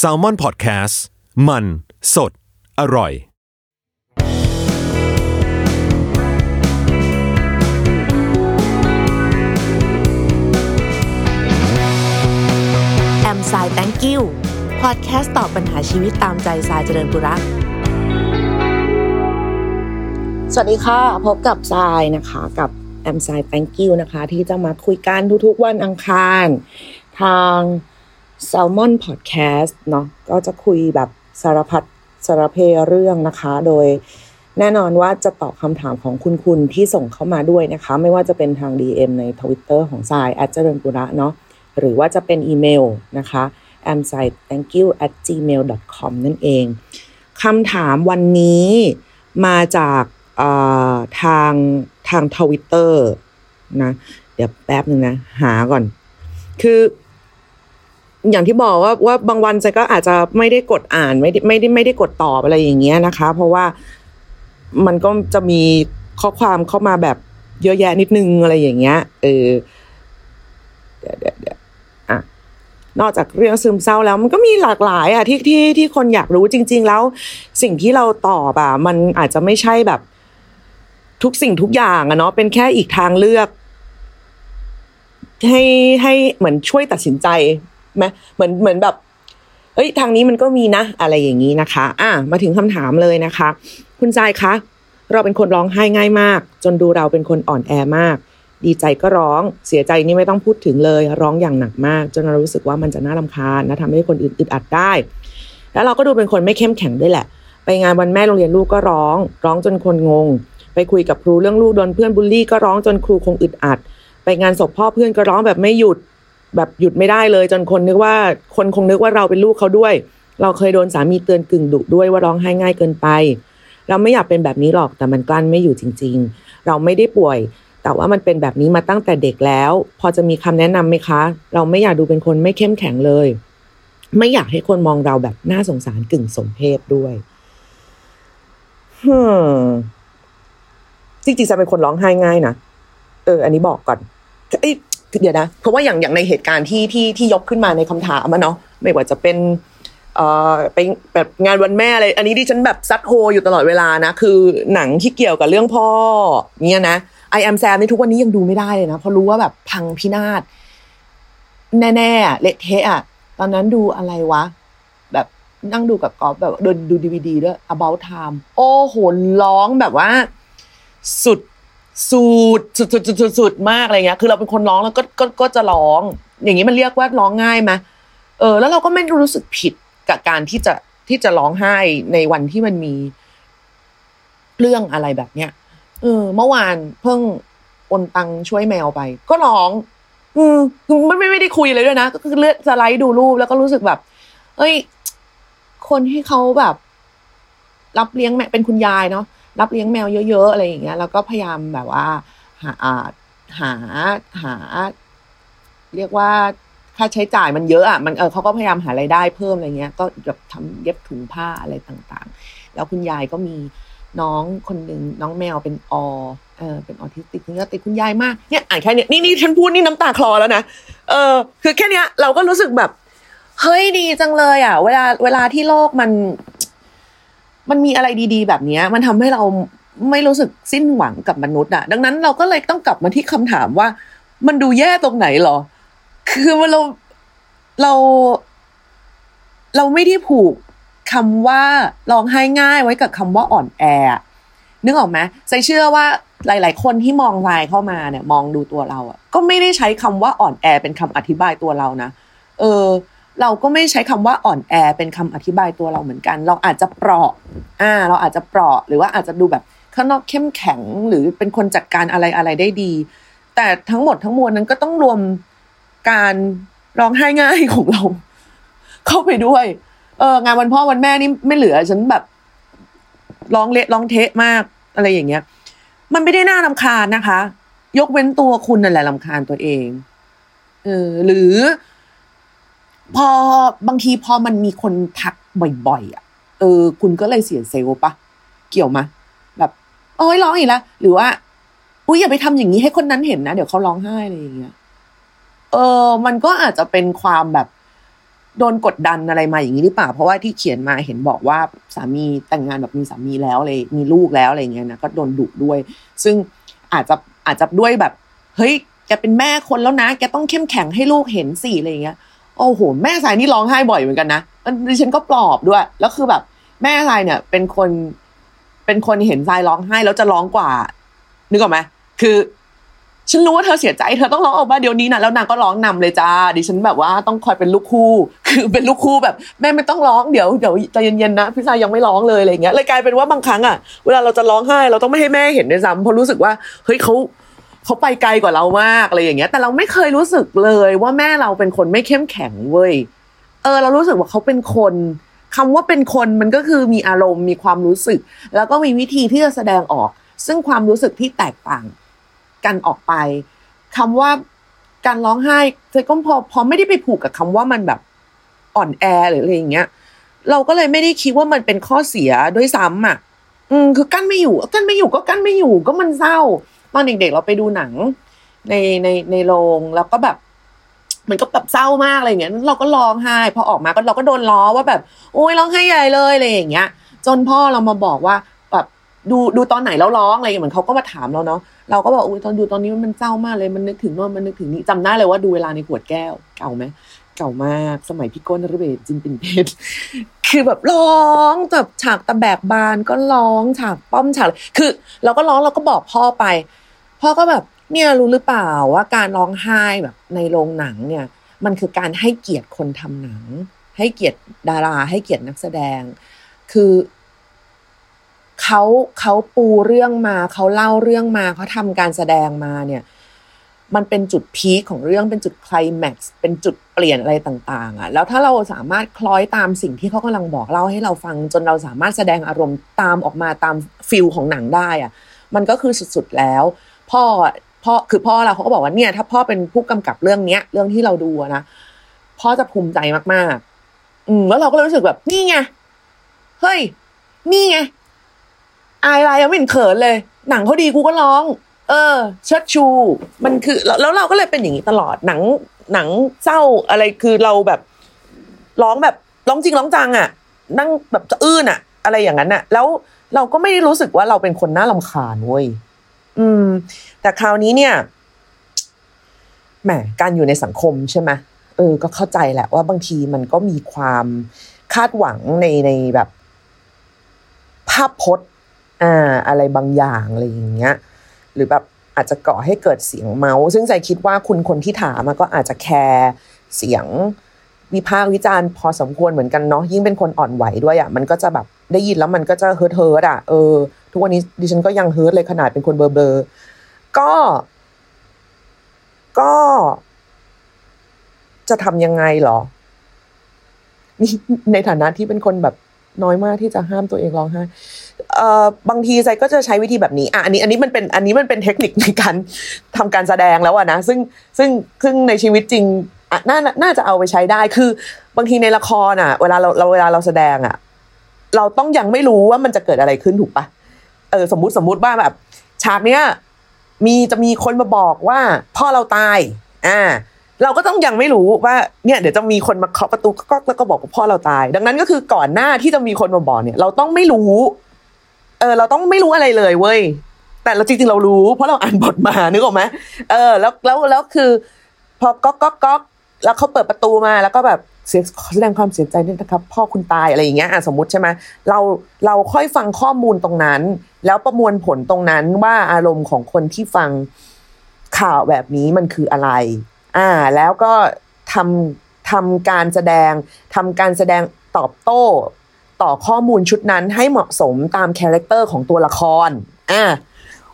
s a l ม o n PODCAST มัน สด อร่อย แอมสาย thank you พอดแคสต์ตอบปัญหาชีวิตตามใจสายเจริญบุรักสวัสดีค่ะ พบกับสายนะคะกับแอมสาย thank you นะคะ ที่จะมาคุยกันทุกๆวันอังคาร ทาง Salmon Podcast เนาะก็จะคุยแบบสารพัดสารเพเรื่องนะคะ โดยแน่นอนว่าจะตอบคำถามของคุณคุณที่ส่งเข้ามาด้วยนะคะ ไม่ว่าจะเป็นทาง DM ใน Twitter ของสาย a เจริญปุระเนาะหรือว่าจะเป็นอีเมลนะคะ a m s i t thank you at gmail com นั่นเองคำถามวันนี้มาจากทางทางทวิตเตอร์นะ เดี๋ยวแป๊บหนึ่งนะ หาก่อน คือ อย่างที่บอกว่าว่าบางวันใจก็อาจจะไม่ได้กดอ่านไม่ได้ไม่ได้ไม่ได้กดตอบอะไรอย่างเงี้ยนะคะ เพราะว่ามันก็จะมีข้อความเข้ามาแบบเยอะแยะนิดนึงอะไรอย่างเงี้ยเออเดี๋ยวเดี๋ยวเดี๋ยวอะนอกจากเรื่องซึมเศร้าแล้ว มันก็มีหลากหลาย อะที่ที่ที่คนอยากรู้จริง ๆ แล้ว สิ่งที่เราตอบอะมันอาจจะไม่ใช่แบบ ทุกสิ่งทุกอย่างอะเนาะเป็นแค่อีกทางเลือก ให้ให้เหมือนช่วยตัดสินใจ ไหมเหมือนเหมือนแบบ เอ้ย ทางนี้มันก็มีนะ อะไรอย่างนี้นะคะ อะมาถึงคำถามเลยนะคะ คุณใจคะ เราเป็นคนร้องไห้ง่ายมาก จนดูเราเป็นคนอ่อนแอมาก ดีใจก็ร้อง เสียใจนี่ไม่ต้องพูดถึงเลย ร้องอย่างหนักมาก จนเรารู้สึกว่ามันจะน่ารำคาญและทำให้คนอื่นอึดอัดได้ แล้วเราก็ดูเป็นคนไม่เข้มแข็งด้วยแหละ ไปงานวันแม่โรงเรียนลูกก็ร้อง ร้องจนคนงง ไปคุยกับครูเรื่องลูกโดนเพื่อนบูลลี่ก็ร้องจนครูคงอึดอัด ไปงานศพพ่อเพื่อนก็ร้องแบบไม่หยุด แบบหยุดไม่ได้เลย จนคนนึกว่าคนคงนึกว่าเราเป็นลูกเขาด้วย เราเคยโดนสามีเตือนกึ่งดุด้วยว่าร้องไห้ง่ายเกินไป เราไม่อยากเป็นแบบนี้หรอกแต่มันกลั้นไม่อยู่จริง ๆ เราไม่ได้ป่วย แต่ว่ามันเป็นแบบนี้มาตั้งแต่เด็กแล้ว พอจะมีคำแนะนำไหมคะ เราไม่อยากดูเป็นคนไม่เข้มแข็งเลย ไม่อยากให้คนมองเราแบบน่าสงสารกึ่งสมเพศด้วยฮึจริงๆจะเป็นคนร้องไห้ง่ายนะเออ อันนี้บอกก่อนเอ้ย เดี๋ยวนะ เพราะว่าอย่างอย่างในเหตุการณ์ที่ที่ที่ยกขึ้นมาในคำถามอะเนาะไม่ว่าจะเป็นเอ่อไปแบบงานวันแม่อะไรอันนี้ดิฉันแบบซัดโฮอยู่ตลอดเวลานะ คือหนังที่เกี่ยวกับเรื่องพ่อเนี่ยนะไอแอมแซมในทุกวันนี้ยังดูไม่ได้เลยนะเพราะรู้ว่าแบบพังพินาศแน่ๆเละเทะอะตอนนั้นดูอะไรวะ แบบนั่งดูกับกอล์ฟแบบเดินดูดีวดีด้วย about time โอ้โหร้องแบบว่า สุด สุดสุดสุดสุดสุดสุดมากอะไรเงี้ย คือเราเป็นคนร้องแล้วก็ก็ก็จะร้อง อย่างนี้มันเรียกว่าร้องง่ายไหมเออ แล้วเราก็ไม่รู้สึกผิดกับการที่จะที่จะร้องไห้ในวันที่มันมีเรื่องอะไรแบบเนี้ยเออ เมื่อวานเพิ่งโอนตังช่วยแมวไป ก็ร้อง อืมไม่ไม่ไม่ได้คุยเลยด้วยนะก็คือเลือกสไลด์ดูรูปแล้วก็รู้สึกแบบ เอ้ย คนที่เขาแบบ รับเลี้ยงแมวเป็นคุณยายเนาะ รับเลี้ยงแมวเยอะๆอะไรอย่างเงี้ยแล้วก็พยายามแบบว่า หาหาหา เรียกว่าค่าใช้จ่ายมันเยอะอะมันเออเขาก็พยายามหารายได้เพิ่มอะไรเงี้ย ก็แบบทำเย็บถุงผ้าอะไรต่างๆ แล้วคุณยายก็มีน้องคนหนึ่งน้องแมวเป็นออเออเป็นออทิสติกนี่ก็ติดคุณยายมากเนี่ยอ่านแค่เนี้ยนี่นี่ฉันพูดนี่น้ำตาคลอแล้วนะเออคือแค่เนี้ยเราก็รู้สึกแบบ เฮ้ยดีจังเลย อะ เวลาเวลาที่โลกมัน มันมีอะไรดีๆ แบบนี้มันทำให้เราไม่รู้สึกสิ้นหวังกับมนุษย์อะดังนั้นเราก็เลยต้องกลับมาที่คำถามว่า มันดูแย่ตรงไหนหรอ คือมันเราเรา เราไม่ได้ผูกคำว่าร้องไห้ง่ายไว้กับคำว่าอ่อนแอ นึกออกไหมใจเชื่อว่าหลาย ๆ คนที่มองไลน์เข้ามาเนี่ย มองดูตัวเราอะก็ไม่ได้ใช้คำว่าอ่อนแอเป็นคำอธิบายตัวเรานะเออ เราก็ไม่ใช้คำว่าอ่อนแอเป็นคำอธิบายตัวเราเหมือนกัน เราอาจจะเปราะอ่า เราอาจจะเปราะหรือว่าอาจจะดูแบบข้างนอกเข้มแข็งหรือเป็นคนจัดการอะไรอะไรได้ดี แต่ทั้งหมดทั้งมวลนั้นก็ต้องรวมการร้องไห้ง่ายของเรา เข้าไปด้วย เอองานวันพ่อวันแม่นี่ไม่เหลือ ฉันแบบร้องเละร้องเทะมากอะไรอย่างเงี้ย มันไม่ได้น่ารำคาญนะคะ ยกเว้นตัวคุณนั่นแหละรำคาญตัวเองเออหรือ พอบางทีพอมันมีคนทักบ่อยๆอะเออ คุณก็เลยเสียเซลล์ปะเกี่ยวมะแบบโอ้ยร้องอีกแล้วหรือว่าอุ้ยอย่าไปทำอย่างนี้ให้คนนั้นเห็นนะ เดี๋ยวเขาร้องไห้อะไรอย่างเงี้ยเออ มันก็อาจจะเป็นความแบบโดนกดดันอะไรมาอย่างนี้หรือเปล่า เพราะว่าที่เขียนมาเห็นบอกว่าสามีแต่งงานแบบมีสามีแล้วเลยมีลูกแล้วอะไรเงี้ยนะก็โดนดุด้วย ซึ่งอาจจะอาจจะด้วยแบบ เฮ้ยแกเป็นแม่คนแล้วนะ แกต้องเข้มแข็งให้ลูกเห็นสิอะไรเงี้ย โอ้โหแม่สายนี่ร้องไห้บ่อยเหมือนกันนะดิฉันก็ปลอบด้วย แล้วคือแบบ แม่สายเนี่ย เป็นคน เป็นคนเห็นทรายร้องไห้แล้วจะร้องกว่า นึกออกไหมคือฉันรู้ว่าเธอเสียใจเธอต้องร้องออกมาเดี๋ยวนี้นะแล้วนางก็ร้องนำเลยจ้าดิฉันแบบว่าต้องคอยเป็นลูกคู่ คือเป็นลูกคู่แบบแม่ไม่ต้องร้องเดี๋ยวเดี๋ยวใจเย็นๆนะพี่ชายยังไม่ร้องเลยอะไรเงี้ยเลยกลายเป็นว่าบางครั้งอะเวลาเราจะร้องไห้เราต้องไม่ให้แม่เห็นด้วยซ้ำเพราะรู้สึกว่าเฮ้ยเขา เขาไปไกลกว่าเรามากอะไรอย่างเงี้ย แต่เราไม่เคยรู้สึกเลยว่าแม่เราเป็นคนไม่เข้มแข็งเว้ยเออ เรารู้สึกว่าเขาเป็นคนคำว่าเป็นคนมันก็คือมีอารมณ์มีความรู้สึก แล้วก็มีวิธีที่จะแสดงออก ซึ่งความรู้สึกที่แตกต่างกันออกไปคำว่าการร้องไห้เธอก็พอพอไม่ได้ไปผูกกับคำว่ามันแบบอ่อนแอหรืออะไรอย่างเงี้ย เราก็เลยไม่ได้คิดว่ามันเป็นข้อเสียด้วยซ้ำอะ อืมคือกั้นไม่อยู่กั้นไม่อยู่ก็กั้นไม่อยู่ก็มันเศร้า ตอนเด็กๆเราไปดูหนังในในในโรงแล้วก็แบบมันก็แบบเศร้ามากอะไรเงี้ยเราก็ร้องไห้ พอออกมาก็เราก็โดนล้อว่าแบบโอ้ยร้องไห้ใหญ่เลยอะไรอย่างเงี้ย จนพ่อเรามาบอกว่าแบบดูดูตอนไหนแล้วร้องอะไรเหมือนเขาก็มาถามเราเนาะเราก็บอกอุ้ยตอนดูตอนนี้มันเศร้ามากเลยมันนึกถึงโน่นมันนึกถึงนี่จำได้เลยว่าดูเวลาในขวดแก้วเก่าไหมเก่ามากสมัยพี่ก้นนรเบศจินปินเพชรคือแบบร้องแบบฉากตะแบกบานก็ร้องฉากป้อมฉากคือ เราก็ร้องเราก็บอกพ่อไป พ่อก็แบบเนี่ยรู้หรือเปล่าว่าการร้องไห้แบบในโรงหนังเนี่ย มันคือการให้เกียรติคนทำหนัง ให้เกียรติดารา ให้เกียรตินักแสดง คือเขาเขาปูเรื่องมาเขาเล่าเรื่องมาเขาทำการแสดงมาเนี่ย มันเป็นจุดพีคของเรื่องเป็นจุดคลแม็กซ์เป็นจุดเปลี่ยนอะไรต่าง ๆอะแล้วถ้าเราสามารถคล้อยตามสิ่งที่เขากำลังบอกเล่าให้เราฟัง จนเราสามารถแสดงอารมณ์ตามออกมาตามฟิลของหนังได้อะ มันก็คือสุดๆแล้ว พ่อพ่อคือพ่อเราเขาก็บอกว่าเนี่ย ถ้าพ่อเป็นผู้กำกับเรื่องเนี้ย เรื่องที่เราดูนะพ่อจะภูมิใจมากๆ อืมแล้วเราก็เลยรู้สึกแบบนี่ไงเฮ้ยนี่ไงอายไรยังไม่เห็นเขินเลย หนังเขาดีกูก็ร้อง เออ เชิดชู มันคือ แล้วเราก็เลยเป็นอย่างนี้ตลอดหนัง หนังเศร้าอะไรคือเราแบบร้องแบบร้องจริงร้องจังอะ นั่งแบบจะอื้นอะ อะไรอย่างนั้นอะ แล้วเราก็ไม่ได้รู้สึกว่าเราเป็นคนน่าลำคาญเว้ย อืม แต่คราวนี้เนี่ยแหมการอยู่ในสังคมใช่ไหมเออ ก็เข้าใจแหละว่าบางทีมันก็มีความคาดหวังในในแบบ ภาพพจน์อ่าอะไรบางอย่างอะไรอย่างเงี้ย หรือแบบอาจจะก่อให้เกิดเสียงเมาส์ซึ่งใจคิดว่าคุณคนที่ถามก็อาจจะแคร์เสียงวิพากษ์วิจารณ์พอสมควรเหมือนกันเนาะยิ่งเป็นคนอ่อนไหวด้วยอะ่ะมันก็จะแบบ ได้ยินแล้วมันก็จะ hurt hurt อะเออทุกวันนี้ดิฉันก็ยัง hurt เลยขนาดเป็นคนเบอร์เบอร์ก็ก็จะทำยังไงหรอ นี่ในฐานะที่เป็นคนแบบน้อยมากที่จะห้ามตัวเองร้องไห้เอ่อบางทีใจก็จะใช้วิธีแบบนี้อะอันนี้อันนี้มันเป็นอันนี้มันเป็นเทคนิคในการทำการแสดงแล้วอะนะซึ่งซึ่งซึ่งในชีวิตจริงอะน่าน่าจะเอาไปใช้ได้ คือบางทีในละครอะ เวลาเราเราเวลาเราแสดงอะ เราต้องยังไม่รู้ว่ามันจะเกิดอะไรขึ้นถูกปะเออสมมุติสมมุติว่าแบบ ฉากเนี้ยมีจะมีคนมาบอกว่า พ่อเราตายอ่าเราก็ต้องยังไม่รู้ว่าเนี่ยเดี๋ยวจะมีคนมาเคาะประตูก็แล้วก็บอกว่าพ่อเราตาย ดังนั้นก็คือก่อนหน้าที่จะมีคนมาบอกเนี่ย เราต้องไม่รู้ เออ เราต้องไม่รู้อะไรเลยเว้ยแต่เราจริงๆเรารู้ เพราะเราอ่านบทมานึกออกไหมเออ แล้วแล้วแล้วคือ พอก๊อกก๊อกก๊อกแล้วเขาเปิดประตูมาแล้วก็แบบ เสียแสดงความเสียใจด้วยนะครับ พ่อคุณตายอะไรอย่างเงี้ยสมมติใช่ไหมเราเราค่อยฟังข้อมูลตรงนั้น แล้วประมวลผลตรงนั้นว่าอารมณ์ของคนที่ฟังข่าวแบบนี้มันคืออะไร อ่า แล้วก็ทำทำการแสดงทำการแสดงตอบโต้ต่อข้อมูลชุดนั้นให้เหมาะสมตามคาแรคเตอร์ของตัวละคร อ่า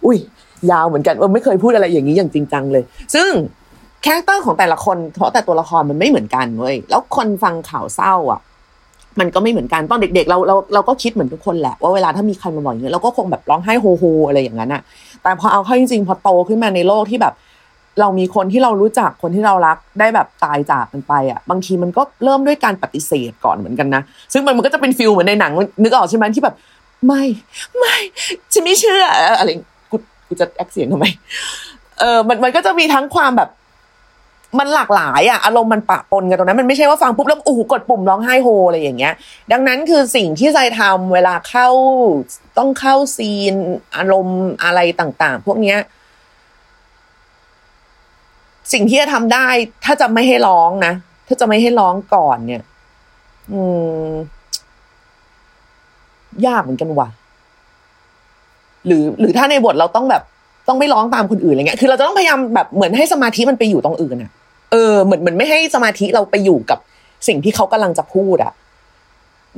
อุ้ยยาวเหมือนกันเออไม่เคยพูดอะไรอย่างนี้อย่างจริงจังเลย ซึ่ง คาแรคเตอร์ของแต่ละคนเพราะแต่ตัวละครมันไม่เหมือนกันเว้ยแล้วคนฟังข่าวเศร้าอะ มันก็ไม่เหมือนกันตอนเด็ก ๆ เราเราเราก็คิดเหมือนทุกคนแหละว่าเวลาถ้ามีใครมาบอกอย่างนี้เราก็คงแบบร้องไห้โฮโฮอะไรอย่างนั้นอะ แต่พอเอาเข้าจริงๆพอโตขึ้นมาในโลกที่แบบ เรามีคนที่เรารู้จักคนที่เรารักได้แบบตายจากกันไปอะ บางทีมันก็เริ่มด้วยการปฏิเสธก่อนเหมือนกันนะซึ่งมันมันก็จะเป็น feel เหมือนในหนังนึกออกใช่ไหมที่แบบ ไม่ไม่ฉันไม่เชื่ออะไรกูกูจะ act เสียงทำไมเออมันมันก็จะมีทั้งความแบบ มันหลากหลายอะอารมณ์มันปะปนกันตรงนั้นมันไม่ใช่ว่าฟังปุ๊บแล้วโอ้โหกดปุ่มร้องไห้โฮอะไรอย่างเงี้ย ดังนั้นคือสิ่งที่ใจทำเวลาเข้าต้องเข้าซีน อารมณ์อะไรต่าง ๆ พวกเนี้ย สิ่งที่จะทำได้ ถ้าจะไม่ให้ร้องนะถ้าจะไม่ให้ร้องก่อนเนี่ย อืม ยากเหมือนกันว่ะหรือ หรือถ้าในบทเราต้องแบบต้องไม่ร้องตามคนอื่นอะไรเงี้ย คือเราจะต้องพยายามแบบเหมือนให้สมาธิมันไปอยู่ตรงอื่นอะ เออเหมือนเหมือนไม่ให้สมาธิเราไปอยู่กับสิ่งที่เขากำลังจะพูดอะ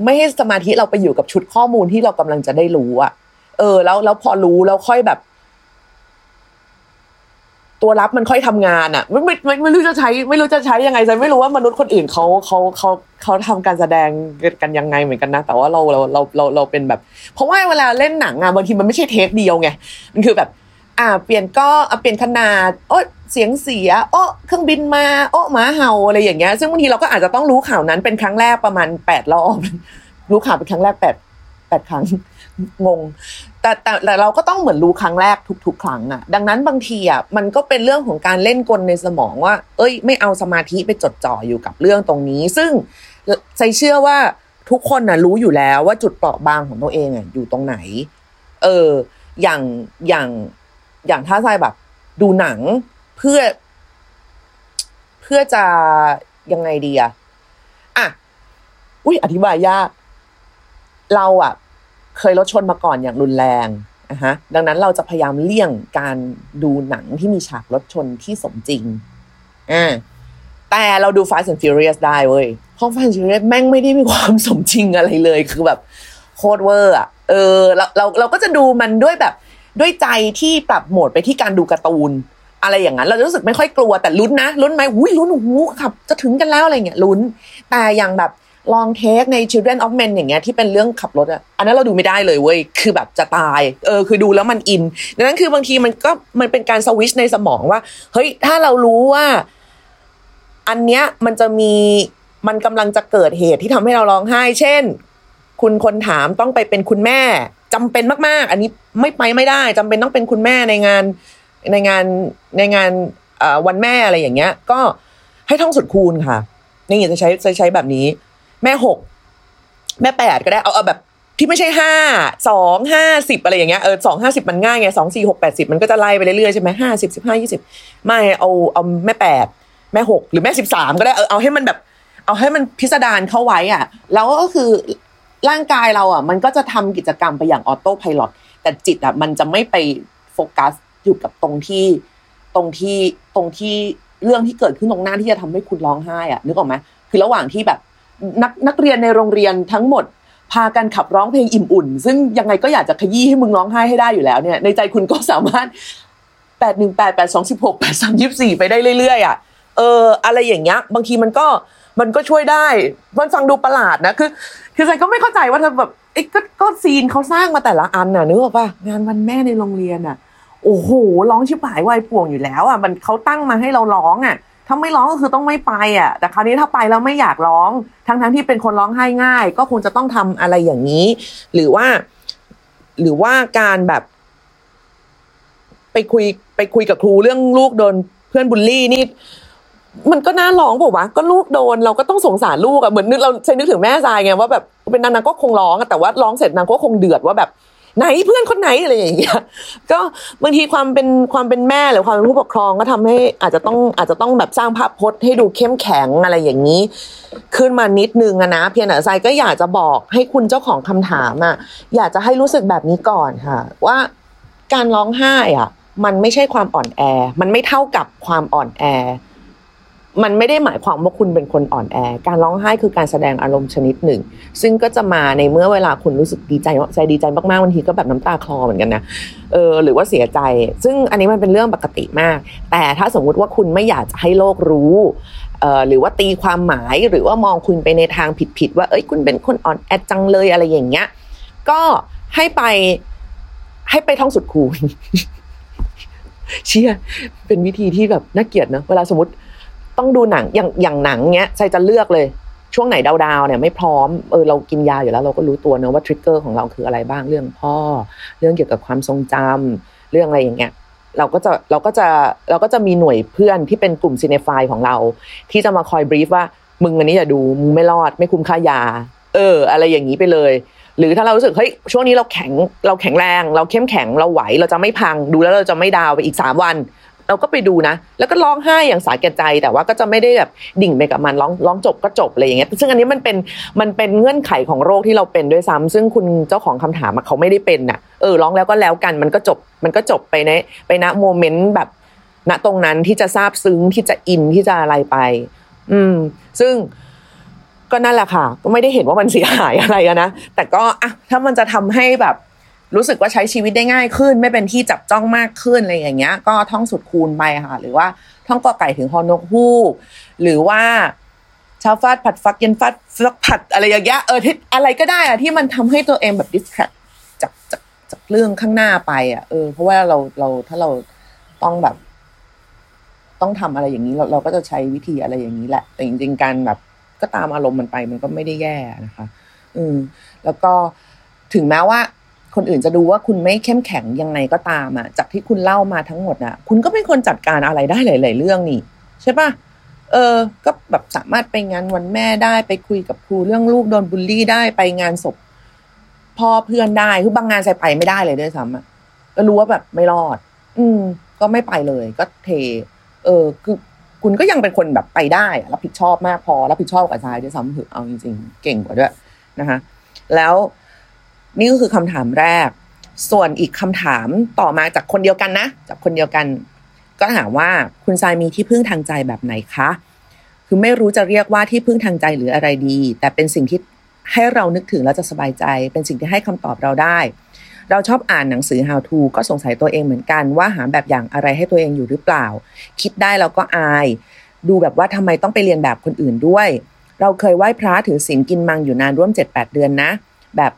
ไม่ให้สมาธิเราไปอยู่กับชุดข้อมูลที่เรากำลังจะได้รู้อะเออ แล้วแล้วพอรู้แล้วค่อยแบบ ตัวรับมันค่อยทำงานอะไม่ไม่ไม่ไม่รู้จะใช้ ไม่รู้จะใช้ยังไงฉันไม่รู้ว่ามนุษย์คนอื่นเขาเขาเขาเขาทำการแสดงกันยังไงเหมือนกันนะ แต่ว่าเราเราเราเราเราเป็นแบบ เพราะว่าเวลาเล่นหนังอะบางทีมันไม่ใช่เทคเดียวไงมันคือแบบ อ่า เปลี่ยนก็เปลี่ยนขนาดโอ้ เสียงเสีย โอ้เครื่องบินมาโอ้หมาเห่าอะไรอย่างเงี้ย ซึ่งบางทีเราก็อาจจะต้องรู้ข่าวนั้นเป็นครั้งแรกประมาณแปดรอบรู้ข่าวเป็นครั้งแรกแปดแปดครั้งงง แต่แต่แต่เราก็ต้องเหมือนรู้ครั้งแรกทุก ๆ ครั้งอะดังนั้นบางทีอะมันก็เป็นเรื่องของการเล่นกลในสมองว่า เอ้ย ไม่เอาสมาธิไปจดจ่ออยู่กับเรื่องตรงนี้ ซึ่งใจเชื่อว่าทุกคนนะรู้อยู่แล้วว่าจุดเปราะบางของตัวเองอะอยู่ตรงไหน เออ อย่างอย่างอย่างถ้าใจแบบ ดูหนัง เพื่อ เพื่อจะยังไงดีอะอะอุ้ยอธิบายยาก เราอะเคยรถชนมาก่อนอย่างรุนแรงอะฮะดังนั้นเราจะพยายามเลี่ยงการดูหนังที่มีฉากรถชนที่สมจริงอ่าแต่เราดู Fast and Furious ได้เว้ยเพราะ Fast and Furious แม่งไม่ได้มีความสมจริงอะไรเลยคือแบบโคตรเวอร์อะเออเราเราเราก็จะดูมันด้วยแบบด้วยใจที่ปรับโหมดไปที่การดูการ์ตูน อะไรอย่างนั้น เราจะรู้สึกไม่ค่อยกลัวแต่ลุ้นนะลุ้นไหมอุ้ยลุ้นโอ้โหขับ จะถึงกันแล้วอะไรเงี้ยลุ้น แต่อย่างแบบลองเทคใน Children of Men อย่างเงี้ยที่เป็นเรื่องขับรถอะอันนั้นเราดูไม่ได้เลยเว้ยคือแบบจะตายเออคือดูแล้วมันอินดังนั้นคือบางทีมันก็มันเป็นการสวิชในสมองว่า เฮ้ยถ้าเรารู้ว่า อันเนี้ยมันจะมีมันกำลังจะเกิดเหตุที่ทำให้เราร้องไห้ เช่น คุณคนถามต้องไปเป็นคุณแม่จำเป็นมากๆ อันนี้ไม่ไปไม่ได้จำเป็นต้องเป็นคุณแม่ในงาน ในงานในงานวันแม่อะไรอย่างเงี้ย ก็ให้ท่องสุดคูณค่ะนี่จะใช้จะใช้แบบนี้ แม่หกแม่แปดก็ได้เอาเอาแบบที่ไม่ใช่ห้าสองห้าสิบอะไรอย่างเงี้ยเออสองห้าสิบมันง่ายไงสองสี่หกแปดสิบมันก็จะไล่ไปเรื่อยๆใช่ไหมห้าสิบสิบห้ายี่สิบไม่เอาเอาแม่แปดแม่หกหรือแม่สิบสามก็ได้เออเอาให้มันแบบ เอาให้มันพิสดารเข้าไว้อะ แล้วก็คือร่างกายเราอะ มันก็จะทำกิจกรรมไปอย่างออโต้พายロแต่จิตอะมันจะไม่ไปโฟกัส อยู่กับตรงที่ตรงที่ตรงที่เรื่องที่เกิดขึ้นตรงหน้าที่จะทำให้คุณร้องไห้อะนึกออกไหมคือระหว่างที่แบบนักนักเรียนในโรงเรียนทั้งหมด พากันขับร้องเพลงอิ่มอุ่น ซึ่งยังไงก็อยากจะขยี้ให้มึงร้องไห้ให้ได้อยู่แล้วเนี่ยในใจคุณก็สามารถแปดหนึ่งแปดแปดสองสิบหกแปดสามยี่สี่ไปได้เรื่อยๆอะเอออะไรอย่างเงี้ยบางทีมันก็มันก็ช่วยได้ มันฟังดูประหลาดนะคือคือฉันก็ไม่เข้าใจว่าแบบไอ้ก็ก็ซีนเขาสร้างมาแต่ละอันน่ะนึกออกป่ะงานวันแม่ในโรงเรียนอะ โอ้โหร้องชิบหายวายป่วงอยู่แล้วอะมันเขาตั้งมาให้เราร้องอะถ้าไม่ร้องก็คือต้องไม่ไปอะ แต่คราวนี้ถ้าไปแล้วไม่อยากร้อง ทั้งทั้งที่เป็นคนร้องไห้ง่าย ก็คงจะต้องทำอะไรอย่างนี้ หรือว่า หรือว่าการแบบ ไปคุยไปคุยกับครูเรื่องลูกโดนเพื่อนบูลลี่นี่มันก็น่าร้องผมวะก็ลูกโดนเราก็ต้องสงสารลูกอะเหมือนนึกเราใช้นึกถึงแม่ทรายไงว่าแบบเป็นนางนางก็คงร้องแต่ว่าร้องเสร็จนางก็คงเดือดว่าแบบ ไหนเพื่อนคนไหนอะไรอย่างเงี้ยก็บางทีความเป็นความเป็นแม่หรือความเป็นผู้ปกครองก็ทำให้อาจจะต้องอาจจะต้องแบบสร้างภาพพจน์ให้ดูเข้มแข็งอะไรอย่างนี้ ขึ้นมานิดนึงนะเพียงแต่ทรายก็อยากจะบอกให้คุณเจ้าของคำถามอะอยากจะให้รู้สึกแบบนี้ก่อนค่ะ ว่าการร้องไห้อะ มันไม่ใช่ความอ่อนแอ มันไม่เท่ากับความอ่อนแอ มันไม่ได้หมายความว่าคุณเป็นคนอ่อนแอ การร้องไห้คือการแสดงอารมณ์ชนิดหนึ่ง ซึ่งก็จะมาในเมื่อเวลาคุณรู้สึกดีใจใจดีใจมากๆบางทีก็แบบน้ำตาคลอเหมือนกันนะเออหรือว่าเสียใจ ซึ่งอันนี้มันเป็นเรื่องปกติมาก แต่ถ้าสมมุติว่าคุณไม่อยากจะให้โลกรู้เอ่อหรือว่าตีความหมายหรือว่ามองคุณไปในทางผิดๆว่าเอ้ยคุณเป็นคนอ่อนแอจังเลยอะไรอย่างเงี้ยก็ให้ไปให้ไปท่องสุดคูณเชี่ยเป็นวิธีที่แบบน่าเกลียดนะเวลาสมมติ ต้องดูหนังอย่างอย่างหนังเนี้ยใจจะเลือกเลยช่วงไหนดาวๆเนี่ยไม่พร้อมเออเรากินยาอยู่แล้วเราก็รู้ตัวเนอะว่าทริกเกอร์ของเราคืออะไรบ้างเรื่องพ่อ เรื่องเกี่ยวกับความทรงจำเรื่องอะไรอย่างเงี้ยเราก็จะเราก็จะเราก็จะมีหน่วยเพื่อนที่เป็นกลุ่มซีเนฟายของเรา ที่จะมาคอยบรีฟว่ามึงอันนี้อย่าดูมึงไม่รอดไม่คุ้มค่ายา เออ อะไรอย่างนี้ไปเลย หรือถ้าเรารู้สึกเฮ้ยช่วงนี้เราแข็งเราแข็งแรง เราเข้มแข็งเราไหวเราจะไม่พังดูแล้วเราจะไม่ดาวไปอีกสามวัน เราก็ไปดูนะ แล้วก็ร้องไห้อย่างสาแก่ใจ แต่ว่าก็จะไม่ได้แบบดิ่งไปกับมันร้องร้องจบก็จบอะไรอย่างเงี้ย ซึ่งอันนี้มันเป็นมันเป็นเงื่อนไขของโรคที่เราเป็นด้วยซ้ำซึ่งคุณเจ้าของคำถามเขาไม่ได้เป็นน่ะ เออร้องแล้วก็แล้วกัน มันก็จบมันก็จบไปในไปณโมเมนต์แบบณตรงนั้นที่จะซาบซึ้งที่จะอินที่จะอะไรไป อืม ซึ่งก็นั่นแหละค่ะ ก็ไม่ได้เห็นว่ามันเสียหายอะไรนะ แต่ก็อะถ้ามันจะทำให้แบบ รู้สึกว่าใช้ชีวิตได้ง่ายขึ้น ไม่เป็นที่จับจ้องมากขึ้นอะไรอย่างเงี้ย ก็ท่องสุดคูณไปค่ะ หรือว่าท่องกอไก่ถึงฮอนกฮูกหรือว่าเช้าฟาดผัดฟักเย็นฟาดฟักผัดอะไรอย่างเงี้ยเออที่อะไรก็ได้อะที่มันทำให้ตัวเองแบบดิสแทรกจากจากจากเรื่องข้างหน้าไปอะเออเพราะว่าเราเราถ้าเราต้องแบบ ต้องทำอะไรอย่างนี้เราเราก็จะใช้วิธีอะไรอย่างนี้แหละ แต่จริงๆการแบบก็ตามอารมณ์มันไปมันก็ไม่ได้แย่นะคะ อืม แล้วก็ถึงแม้ว่า คนอื่นจะดูว่าคุณไม่เข้มแข็งยังไงก็ตามอะจากที่คุณเล่ามาทั้งหมดอะคุณก็เป็นคนจัดการอะไรได้หลาย ๆ เรื่องนี่ ใช่ปะเออ ก็แบบสามารถไปงานวันแม่ได้ไปคุยกับครูเรื่องลูกโดนบูลลี่ได้ไปงานศพพ่อเพื่อนได้คือบางงานใส่ไปไม่ได้เลยด้วยซ้ำอะก็รู้ว่าแบบไม่รอด อืม ก็ไม่ไปเลย ก็เท เออ คือคุณก็ยังเป็นคนแบบไปได้รับผิดชอบมากพอรับผิดชอบกับชายด้วยซ้ำเถอะเอาจริง ๆ เก่งกว่าด้วยนะคะแล้ว นี่ก็คือคำถามแรก ส่วนอีกคำถามต่อมาจากคนเดียวกันนะ จากคนเดียวกัน ก็ถามว่าคุณทรายมีที่พึ่งทางใจแบบไหนคะ คือไม่รู้จะเรียกว่าที่พึ่งทางใจหรืออะไรดี แต่เป็นสิ่งที่ให้เรานึกถึงแล้วจะสบายใจ เป็นสิ่งที่ให้คำตอบเราได้ เราชอบอ่านหนังสือ how to ก็สงสัยตัวเองเหมือนกันว่าหาแบบอย่างอะไรให้ตัวเองอยู่หรือเปล่า คิดได้แล้วก็อาย ดูแบบว่าทำไมต้องไปเรียนแบบคนอื่นด้วย เราเคยไหว้พระถือศีลกินมังอยู่นานร่วม 7-8 เดือนนะ แบบ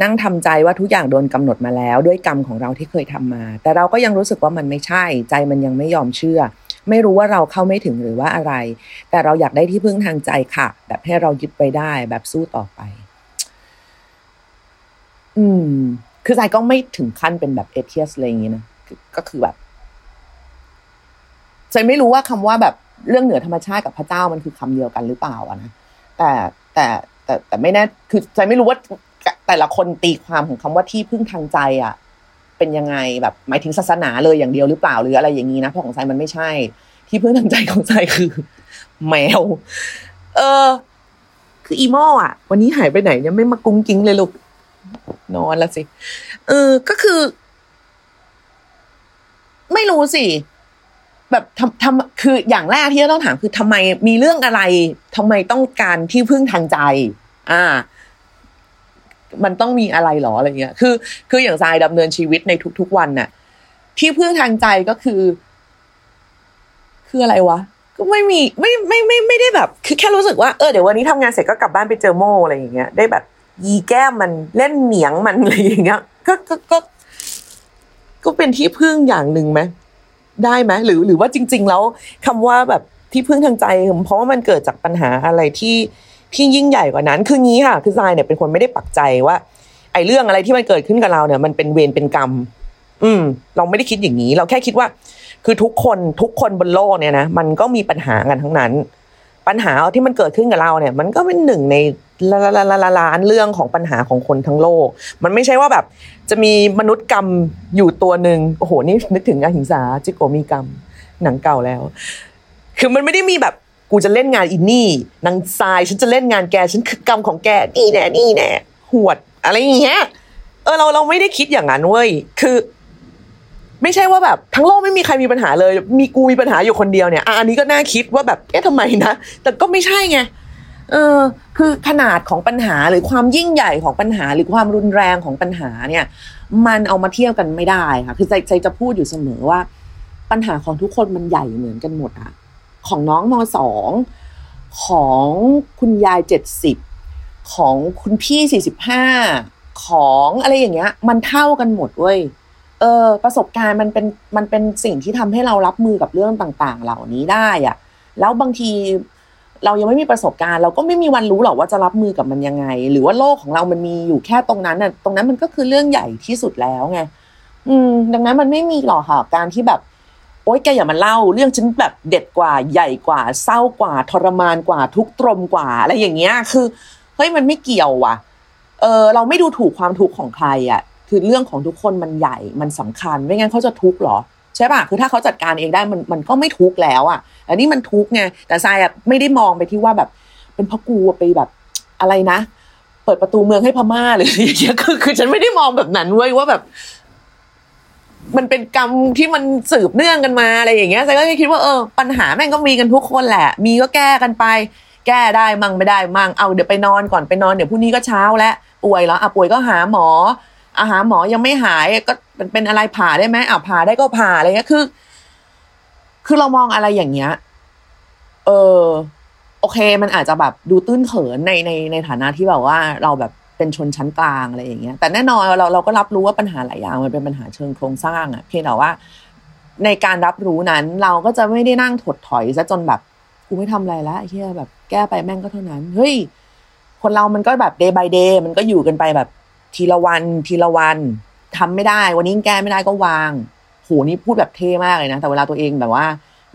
นั่งทำใจว่าทุกอย่างโดนกำหนดมาแล้ว ด้วยกรรมของเราที่เคยทำมา แต่เราก็ยังรู้สึกว่ามันไม่ใช่ ใจมันยังไม่ยอมเชื่อ ไม่รู้ว่าเราเข้าไม่ถึงหรือว่าอะไร แต่เราอยากได้ที่พึ่งทางใจค่ะ แบบให้เรายึดไปได้แบบสู้ต่อไป อืม คือใจก็ไม่ถึงขั้นเป็นแบบเอเทียสอะไรอย่างงี้นะก็คือแบบใจไม่รู้ว่าคำว่าแบบเรื่องเหนือธรรมชาติกับพระเจ้ามันคือคำเดียวกันหรือเปล่าอะนะแต่แต่แต่แต่ไม่แน่คือใจไม่รู้ว่า แต่ละคนตีความของคำว่าที่พึ่งทางใจอะ เป็นยังไงแบบหมายถึงศาสนาเลยอย่างเดียวหรือเปล่าหรืออะไรอย่างนี้นะเพราะของใจมันไม่ใช่ ที่พึ่งทางใจของใจคือ แมว เออ คืออีโม่อะ วันนี้หายไปไหนเนี่ยไม่มากุ้งกิ้งเลยลูกนอนละสิเออก็คือ ไม่รู้สิแบบทำทำคืออย่างแรกที่ต้องถามคือทำไมมีเรื่องอะไรทำไมต้องการที่พึ่งทางใจ อ่า มันต้องมีอะไรหรออะไรเงี้ย คือ คืออย่างทรายดำเนินชีวิตในทุก ๆ วันน่ะ ที่พึ่งทางใจก็คือ คืออะไรวะ ก็ไม่มีไม่ไม่ไม่ไม่ได้แบบ คือแค่รู้สึกว่าเออเดี๋ยววันนี้ทำงานเสร็จก็กลับบ้านไปเจอโมอะไรอย่างเงี้ยได้แบบยีแก้มมันเล่นเหนียงมันอะไรอย่างเงี้ยก็ก็ก็ ก็เป็นที่พึ่งอย่างหนึ่งไหมได้ไหมหรือหรือว่าจริง ๆ แล้วคำว่าแบบที่พึ่งทางใจ เพราะว่ามันเกิดจากปัญหาอะไรที่ ที่ยิ่งใหญ่กว่านั้น คืองี้ค่ะ คือทรายเนี่ยเป็นคนไม่ได้ปักใจว่า ไอ้เรื่องอะไรที่มันเกิดขึ้นกับเราเนี่ย มันเป็นเวรเป็นกรรม อืม เราไม่ได้คิดอย่างนี้ เราแค่คิดว่า คือทุกคนทุกคนบนโลกเนี่ยนะมันก็มีปัญหากันทั้งนั้น ปัญหาที่มันเกิดขึ้นกับเราเนี่ย มันก็เป็นหนึ่งในละละละละล้านเรื่องของปัญหาของคนทั้งโลก มันไม่ใช่ว่าแบบ จะมีมนุษย์กรรมอยู่ตัวหนึ่งโอ้โหนี่นึกถึงอหิงสาจิโกมีกรรมหนังเก่าแล้ว คือมันไม่ได้มีแบบ กูจะเล่นงานอินนี่นางทรายฉันจะเล่นงานแกฉันคือกรรมของแกนี่แน่นี่แน่หวดอะไรอย่างเงี้ยเออเราเราไม่ได้คิดอย่างนั้นเว้ยคือ ไม่ใช่ว่าแบบ ทั้งโลกไม่มีใครมีปัญหาเลย มีกูมีปัญหาอยู่คนเดียวเนี่ยอันนี้ก็น่าคิดว่าแบบเอ๊ะทำไมนะแต่ก็ไม่ใช่ไงเออคือขนาดของปัญหาหรือความยิ่งใหญ่ของปัญหาหรือความรุนแรงของปัญหาเนี่ย มันเอามาเทียบกันไม่ได้ค่ะ คือใจใจจะพูดอยู่เสมอว่า ปัญหาของทุกคนมันใหญ่เหมือนกันหมดอะ ของน้องมสองของคุณยายเจ็ดสิบของคุณพี่สี่สิบห้าของอะไรอย่างเงี้ย มันเท่ากันหมดเว้ยเออประสบการณ์มันเป็นมันเป็นสิ่งที่ทำให้เรารับมือกับเรื่องต่าง ๆ เหล่านี้ได้อะแล้วบางทีเรายังไม่มีประสบการณ์ เราก็ไม่มีวันรู้หรอกว่าจะรับมือกับมันยังไง หรือว่าโลกของเรามันมีอยู่แค่ตรงนั้นน่ะตรงนั้นมันก็คือเรื่องใหญ่ที่สุดแล้วไงอืม ดังนั้นมันไม่มีหรอกค่ะการที่แบบ โอ๊ยแกอย่ามาเล่า เรื่องฉันแบบเด็ดกว่าใหญ่กว่าเศร้ากว่าทรมานกว่าทุกตรมกว่าอะไรอย่างเงี้ย คือเฮ้ยมันไม่เกี่ยวว่ะ เออเราไม่ดูถูกความทุกข์ของใครอะ คือเรื่องของทุกคนมันใหญ่มันสำคัญไม่งั้นเขาจะทุกข์หรอใช่ป่ะคือถ้าเขาจัดการเองได้มันมันก็ไม่ทุกข์แล้วอะ อันนี้มันทุกข์ไงแต่ทรายอะไม่ได้มองไปที่ว่าแบบ เป็นเพราะกูไปแบบอะไรนะ เปิดประตูเมืองให้พม่าหรืออะไรอย่างเงี้ยคือคือฉันไม่ได้มองแบบนั้นเว้ยว่าแบบ มันเป็นกรรมที่มันสืบเนื่องกันมาอะไรอย่างเงี้ยแต่ก็คิดว่าเออปัญหาแม่งก็มีกันทุกคนแหละ มีก็แก้กันไป แก้ได้มั่งไม่ได้มั่งเอาเดี๋ยวไปนอนก่อนไปนอนเดี๋ยวพรุ่งนี้ก็เช้าแล้วป่วยแล้วอะป่วยก็หาหมออาหาหมอยังไม่หายก็เป็นเป็นอะไรผ่าได้ไหมอะผ่าได้ก็ผ่าอะไรเงี้ยคือ คือเรามองอะไรอย่างเงี้ย เออ โอเค มันอาจจะแบบดูตื้นเขินในในในฐานะที่แบบว่าเราแบบ เป็นชนชั้นกลางอะไรอย่างเงี้ยแต่แน่นอนเราเราก็รับรู้ว่าปัญหาหลายอย่างมันเป็นปัญหาเชิงโครงสร้างอะเพียงแต่ว่า ในการรับรู้นั้นเราก็จะไม่ได้นั่งถดถอยซะจนแบบกูไม่ทำอะไรล้วไอ้เหี้ยแบบแก้ไปแม่งก็เท่านั้นเฮ้ยคนเรามันก็แบบ day by day มันก็อยู่กันไปแบบทีละวันทีละวันทำไม่ได้ วันนี้แก้ไม่ได้ก็วางโหนี่พูดแบบเท่มากเลยนะ แต่เวลาตัวเองแบบว่า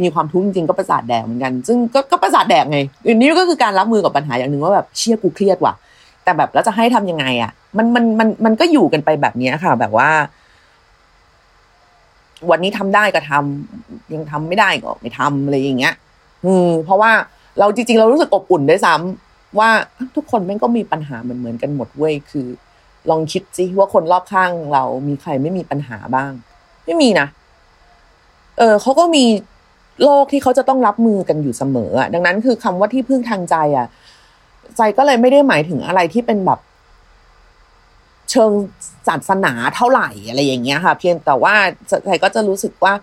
มีความทุกข์จริงๆก็ประสาทแดกเหมือนกัน ซึ่งก็ก็ประสาทแดกไงอันนี้ก็คือการรับมือกับปัญหาอย่างหนึ่งว่าแบบเชี่ยกูเครียดว่ะ แต่แบบแล้วจะให้ทำยังไงอะ มันมันมันมันก็อยู่กันไปแบบนี้ค่ะ แบบว่า วันนี้ทำได้ก็ทำยังทำไม่ได้ก็ไม่ทำอะไรอย่างเงี้ย อืม เพราะว่าเราจริง ๆ เรารู้สึกอบอุ่นด้วยซ้ำว่าทุกคนแม่งก็มีปัญหาเหมือนเหมือนกันหมดเว้ยคือ ลองคิดสิว่าคนรอบข้างเรามีใครไม่มีปัญหาบ้าง ไม่มีนะเออเขาก็มีโลกที่เขาจะต้องรับมือกันอยู่เสมออะดังนั้นคือคำว่าที่พึ่งทางใจอะ ใจก็เลยไม่ได้หมายถึงอะไรที่เป็นแบบ เชิงศาสนาเท่าไหร่อะไรอย่างเงี้ยค่ะ เพียงแต่ว่าใจก็จะรู้สึกว่า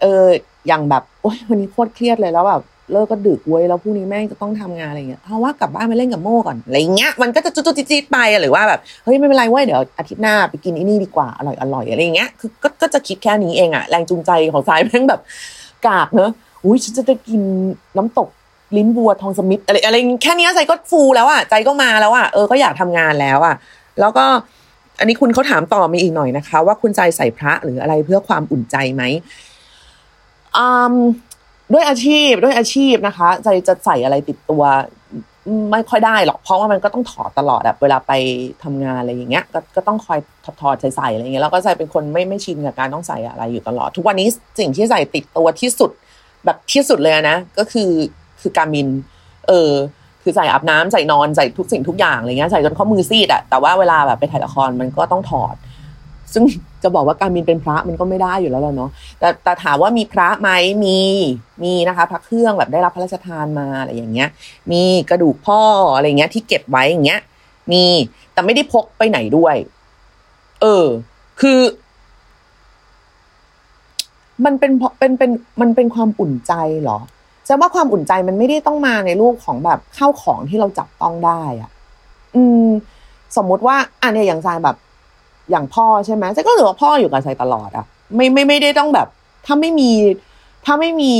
เอออย่างแบบโอ๊ยวันนี้โคตรเครียดเลยแล้วแบบเลิกก็ดึกเว้ยแล้วพรุ่งนี้แม่งจะต้องทำงานอะไรเงี้ยเพราะว่ากลับบ้านไปเล่นกับโม่ก่อนอะไรเงี้ยมันก็จะจุดๆจี๊ดๆไปหรือว่าแบบเฮ้ยไม่เป็นไรเว้ยเดี๋ยวอาทิตย์หน้าไปกินอีนี่ดีกว่าอร่อยอร่อยอะไรเงี้ยคือก็ก็จะคิดแค่นี้เองอะแรงจูงใจของสายแม่งแบบกากเนอะอุ้ยฉันจะได้กินน้ำตก ลิ้นบัวทองสมิธอะไรอะไรแค่นี้ใจก็ฟูแล้วอะใจก็มาแล้วอะเออก็อยากทำงานแล้วอะแล้วก็อันนี้คุณเขาถามต่อมาอีกหน่อยนะคะ ว่าคุณใจใส่พระหรืออะไรเพื่อความอุ่นใจไหมอืมด้วยอาชีพด้วยอาชีพนะคะ ใจจะใส่อะไรติดตัว ไม่ค่อยได้หรอกเพราะว่ามันก็ต้องถอดตลอดอะเวลาไปทำงานอะไรอย่างเงี้ยก็ก็ต้องคอยถอดถอดใส่ใส่อะไรอย่างเงี้ยแล้วก็ใจเป็นคนไม่ไม่ชินกับการต้องใส่อะไรอยู่ตลอด ทุกวันนี้สิ่งที่ใส่ติดตัวที่สุดแบบที่สุดเลยนะก็คือ คือการมิน เออ คือใส่อาบน้ำใส่นอนใส่ทุกสิ่งทุกอย่างอะไรเงี้ยใส่จนข้อมือซีดอะแต่ว่าเวลาแบบไปถ่ายละครมันก็ต้องถอด ซึ่งจะบอกว่าการมินเป็นพระมันก็ไม่ได้อยู่แล้วเนาะแต่แต่ถามว่ามีพระไหมมีมีนะคะ พระเครื่องแบบได้รับพระราชทานมาอะไรอย่างเงี้ย มีกระดูกพ่ออะไรเงี้ย ที่เก็บไว้อย่างเงี้ย มีแต่ไม่ได้พกไปไหนด้วย เออ คือมันเป็นเป็นเป็นมันเป็นความอุ่นใจเหรอ จะว่าความอุ่นใจมันไม่ได้ต้องมาในรูปของแบบข้าวของที่เราจับต้องได้อะ อืม สมมุติว่าอันเนี้ยอย่างทรายแบบอย่างพ่อใช่ไหมทรายก็รู้ว่าพ่ออยู่กับทรายตลอดอะ ไม่ไม่ไม่ได้ต้องแบบ ถ้าไม่มี ถ้าไม่มี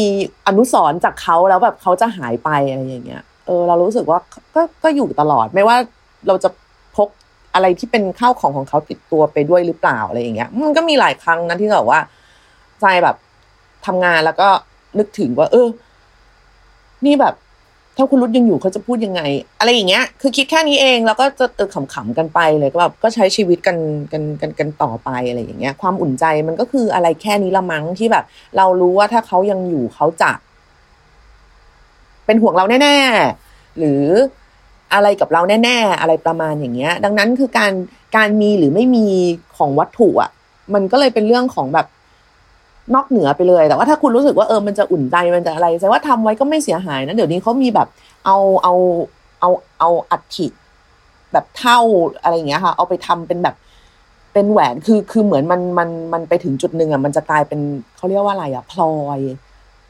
อนุสร์จากเขาแล้วแบบเขาจะหายไปอะไรอย่างเงี้ย เออ เรารู้สึกว่าก็ก็อยู่ตลอดไม่ว่าเราจะพกอะไรที่เป็นข้าวของของเขาติดตัวไปด้วยหรือเปล่าอะไรอย่างเงี้ย มันก็มีหลายครั้งนะที่แบบว่าทรายแบบทำงานแล้วก็นึกถึงว่า เออ นี่แบบ ถ้าคุณรุดยังอยู่เขาจะพูดยังไง อะไรอย่างเงี้ย คือคิดแค่นี้เองแล้วก็จะเออขำๆกันไปเลยก็แบบก็ใช้ชีวิตกันกันกันกันต่อไปอะไรอย่างเงี้ย ความอุ่นใจมันก็คืออะไรแค่นี้ละมั้งที่แบบ เรารู้ว่าถ้าเขายังอยู่เขาจะ เป็นห่วงเราแน่ๆหรืออะไรกับเราแน่ ๆ อะไรประมาณอย่างเงี้ย ดังนั้นคือการการมีหรือไม่มีของวัตถุอะ มันก็เลยเป็นเรื่องของแบบ นอกเหนือไปเลย แต่ว่าถ้าคุณรู้สึกว่าเออมันจะอุ่นใจมันจะอะไรแสดงว่าทำไว้ก็ไม่เสียหายนะเดี๋ยวนี้เขามีแบบเอาเอาเอาเอาอัฐิแบบเท่าอะไรอย่างเงี้ยค่ะ เอาไปทำเป็นแบบเป็นแหวนคือคือเหมือนมันมันมันไปถึงจุดหนึ่งอะมันจะกลายเป็นเขาเรียกว่าอะไรอะพลอย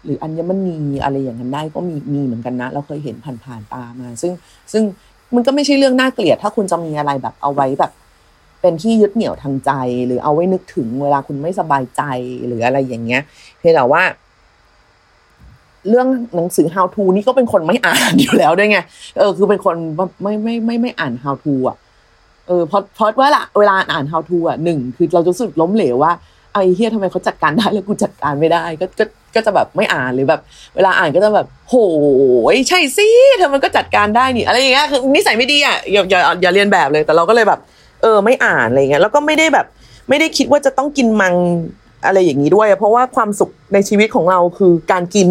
หรืออัญมณีอะไรอย่างนั้นได้ก็มีมีเหมือนกันนะ เราเคยเห็นผ่านผ่านตามา ซึ่งซึ่งมันก็ไม่ใช่เรื่องน่าเกลียด ถ้าคุณจะมีอะไรแบบเอาไว้แบบ เป็นที่ยึดเหนี่ยวทางใจ หรือเอาไว้นึกถึงเวลาคุณไม่สบายใจหรืออะไรอย่างเงี้ยเพียงแต่ว่า เรื่องหนังสือ how to นี่ก็เป็นคนไม่อ่านอยู่แล้วด้วยไงเออ คือเป็นคนไม่ไม่ไม่ไม่อ่าน how to อะเออเพราะเพราะว่าละเวลาอ่าน how to อะหนึ่งคือเราจะรู้สึกล้มเหลวว่าไอ้เฮียทำไมเขาจัดการได้แล้วกูจัดการไม่ได้ ก็ก็ก็จะแบบไม่อ่านหรือแบบ เวลาอ่านก็จะแบบ โหยใช่สิทำไมก็จัดการได้นี่ อะไรอย่างเงี้ยคือนิสัยไม่ดีอะอย่าอย่าอย่าเรียนแบบเลยแต่เราก็เลยแบบ เออไม่อ่านอะไรเงี้ยแล้วก็ไม่ได้แบบ ไม่ได้คิดว่าจะต้องกินมังอะไรอย่างนี้ด้วย เพราะว่าความสุขในชีวิตของเราคือการกิน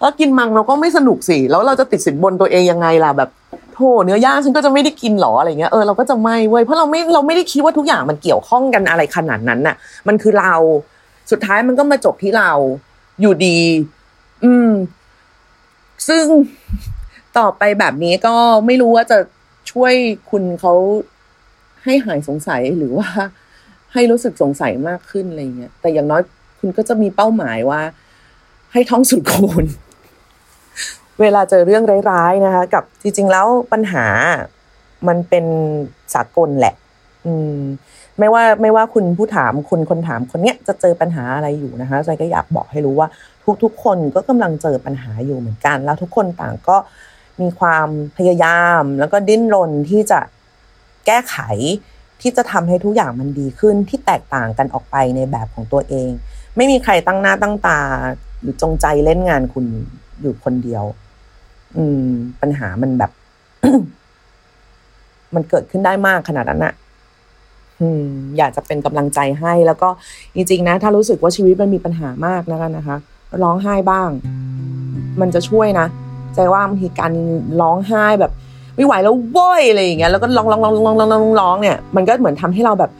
แล้วกินมังเราก็ไม่สนุกสิแล้วเราจะติดสินบนตัวเองยังไงล่ะแบบโธ่เนื้อย่างฉันก็จะไม่ได้กินหรออะไรเงี้ยเออเราก็จะไม่เว้ยเพราะเราไม่เราไม่ได้คิดว่าทุกอย่างมันเกี่ยวข้องกันอะไรขนาดนั้นน่ะ มันคือเราสุดท้ายมันก็มาจบที่เราอยู่ดี อืม ซึ่งต่อไปแบบนี้ก็ไม่รู้ว่าจะช่วยคุณเขา ให้หายสงสัยหรือว่า ให้รู้สึกสงสัยมากขึ้นอะไรเงี้ยแต่อย่างน้อยคุณก็จะมีเป้าหมายว่า ให้ท่องสุดคูณเวลาเจอเรื่องร้ายๆนะคะ กับจริง ๆ แล้วปัญหามันเป็นสากลแหละ อืม ไม่ว่าไม่ว่าคุณผู้ถามคุณคนถามคนเนี้ยจะเจอปัญหาอะไรอยู่นะคะใจก็อยากบอกให้รู้ว่า ทุกๆ คนก็กำลังเจอปัญหาอยู่เหมือนกัน แล้วทุกคนต่างก็มีความพยายาม แล้วก็ดิ้นรนที่จะ แก้ไข ที่จะทำให้ทุกอย่างมันดีขึ้นที่แตกต่างกันออกไปในแบบของตัวเอง ไม่มีใครตั้งหน้าตั้งตา หรือจงใจเล่นงานคุณอยู่คนเดียว อืม ปัญหามันแบบ มันเกิดขึ้นได้มากขนาดนั้นอะอยากจะเป็นกำลังใจให้แล้วก็จริงๆนะ ถ้ารู้สึกว่าชีวิตมันมีปัญหามากแล้วกันนะคะ ร้องไห้บ้าง มันจะช่วยนะใจว่าบางทีการร้องไห้แบบ ไม่ไหวแล้วโว้ยอะไรอย่างเงี้ยแล้วก็ร้องร้องร้องร้องร้องร้องร้องเนี่ยมันก็เหมือนทำให้เราแบบ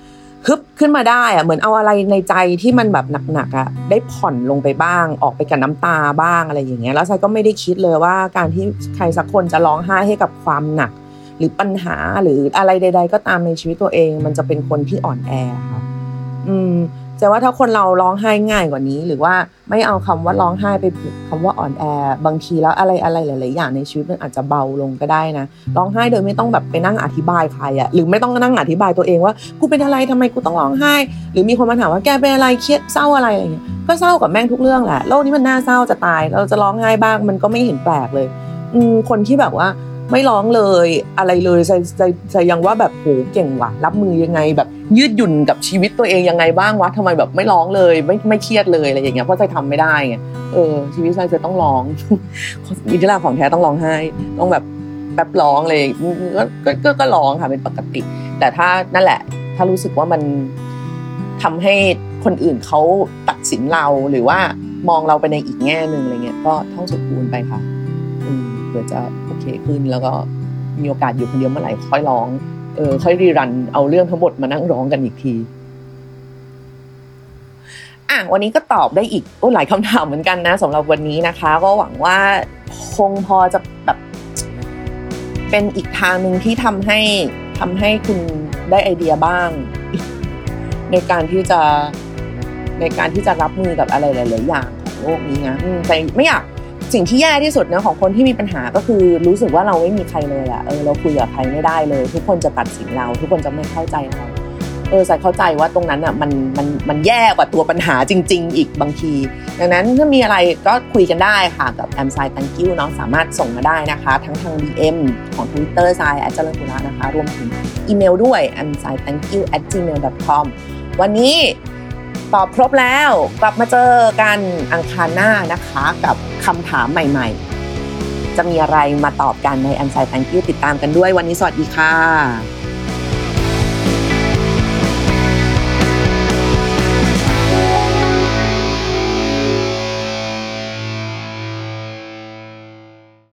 ฮึบขึ้นมาได้อะเหมือนเอาอะไรในใจที่มันแบบหนักๆอะได้ผ่อนลงไปบ้าง ออกไปกับน้ำตาบ้างอะไรอย่างเงี้ยแล้วไซก็ไม่ได้คิดเลยว่าการที่ใครสักคนจะร้องไห้ให้กับความหนัก หรือปัญหาหรืออะไรใด ๆ ก็ตามในชีวิตตัวเอง มันจะเป็นคนที่อ่อนแอค่ะอืม แต่ว่าถ้าคนเราร้องไห้ง่ายกว่านี้ หรือว่าไม่เอาคำว่าร้องไห้ไปผูกคำว่าอ่อนแอ บางทีแล้วอะไรอะไรหลาย ๆ อย่างในชีวิตมันอาจจะเบาลงก็ได้นะร้องไห้โดยไม่ต้องแบบไปนั่งอธิบายใครอะหรือไม่ต้องนั่งอธิบายตัวเองว่ากูเป็นอะไรทำไมกูต้องร้องไห้ หรือมีคนมาถามว่าแกเป็นอะไรเครียดเศร้าอะไรอะไรเงี้ยก็เศร้ากับแม่งทุกเรื่องแหละโลกนี้มันน่าเศร้าจะตายเราจะร้องไห้บ้างมันก็ไม่เห็นแปลกเลยอืคนที่แบบว่าไม่ร้องเลยอะไรเลยใจใจใจยังว่าแบบโหเก่งว่ะ รับมือยังไงแบบ ยืดหยุ่นกับชีวิตตัวเองยังไงบ้างวะทำไมแบบไม่ร้องเลย ไม่ไม่เครียดเลยอะไรอย่างเงี้ยเพราะใจทำไม่ได้ไงเออชีวิตใจจะต้องร้องอินทราของแท้ต้องร้องไห้ต้องแบบแป๊บร้องเลยก็ก็ก็ร้องค่ะเป็นปกติ แต่ถ้านั่นแหละ ถ้ารู้สึกว่ามันทำให้คนอื่นเขาตัดสินเราหรือว่ามองเราไปในอีกแง่หนึ่งอะไรเงี้ยก็ท่องสุดคูณไปค่ะอืมเผื่อจะโอเคขึ้นแล้วก็มีโอกาสอยู่คนเดียวเมื่อไหร่ค่อยร้อง เออค่อยรีรันเอาเรื่องทั้งหมดมานั่งร้องกันอีกที อะวันนี้ก็ตอบได้อีกโอ้หลายคำถามเหมือนกันนะสำหรับวันนี้นะคะ ก็หวังว่าคงพอจะแบบเป็นอีกทางหนึ่งที่ทำให้ทำให้คุณได้ไอเดียบ้าง ในการที่จะในการที่จะรับมือกับอะไรหลาย ๆ อย่างของโลกนี้นะแต่ไม่อยาก สิ่งที่แย่ที่สุดนะของคนที่มีปัญหาก็คือรู้สึกว่าเราไม่มีใครเลยอะเออเราคุยกับใครไม่ได้เลย ทุกคนจะตัดสินเรา ทุกคนจะไม่เข้าใจเราเออใส่เข้าใจว่าตรงนั้นอะมันมันมันแย่กว่าตัวปัญหาจริง ๆ อีกบางที ดังนั้นถ้ามีอะไรก็คุยกันได้ค่ะกับ a m s i thank you เนาะสามารถส่งมาได้นะคะ ทั้งทาง DM ของ Twitter ไซแอดเจริญปุระนะคะ รวมถึงอีเมลด้วย a m s i thank you at gmail com วันนี้ ตอบครบแล้ว กลับมาเจอกันอังคารหน้านะคะ กับคำถามใหม่ๆ จะมีอะไรมาตอบกันใน a m s i thank you ติดตามกันด้วยวันนี้สวัสดีค่ะ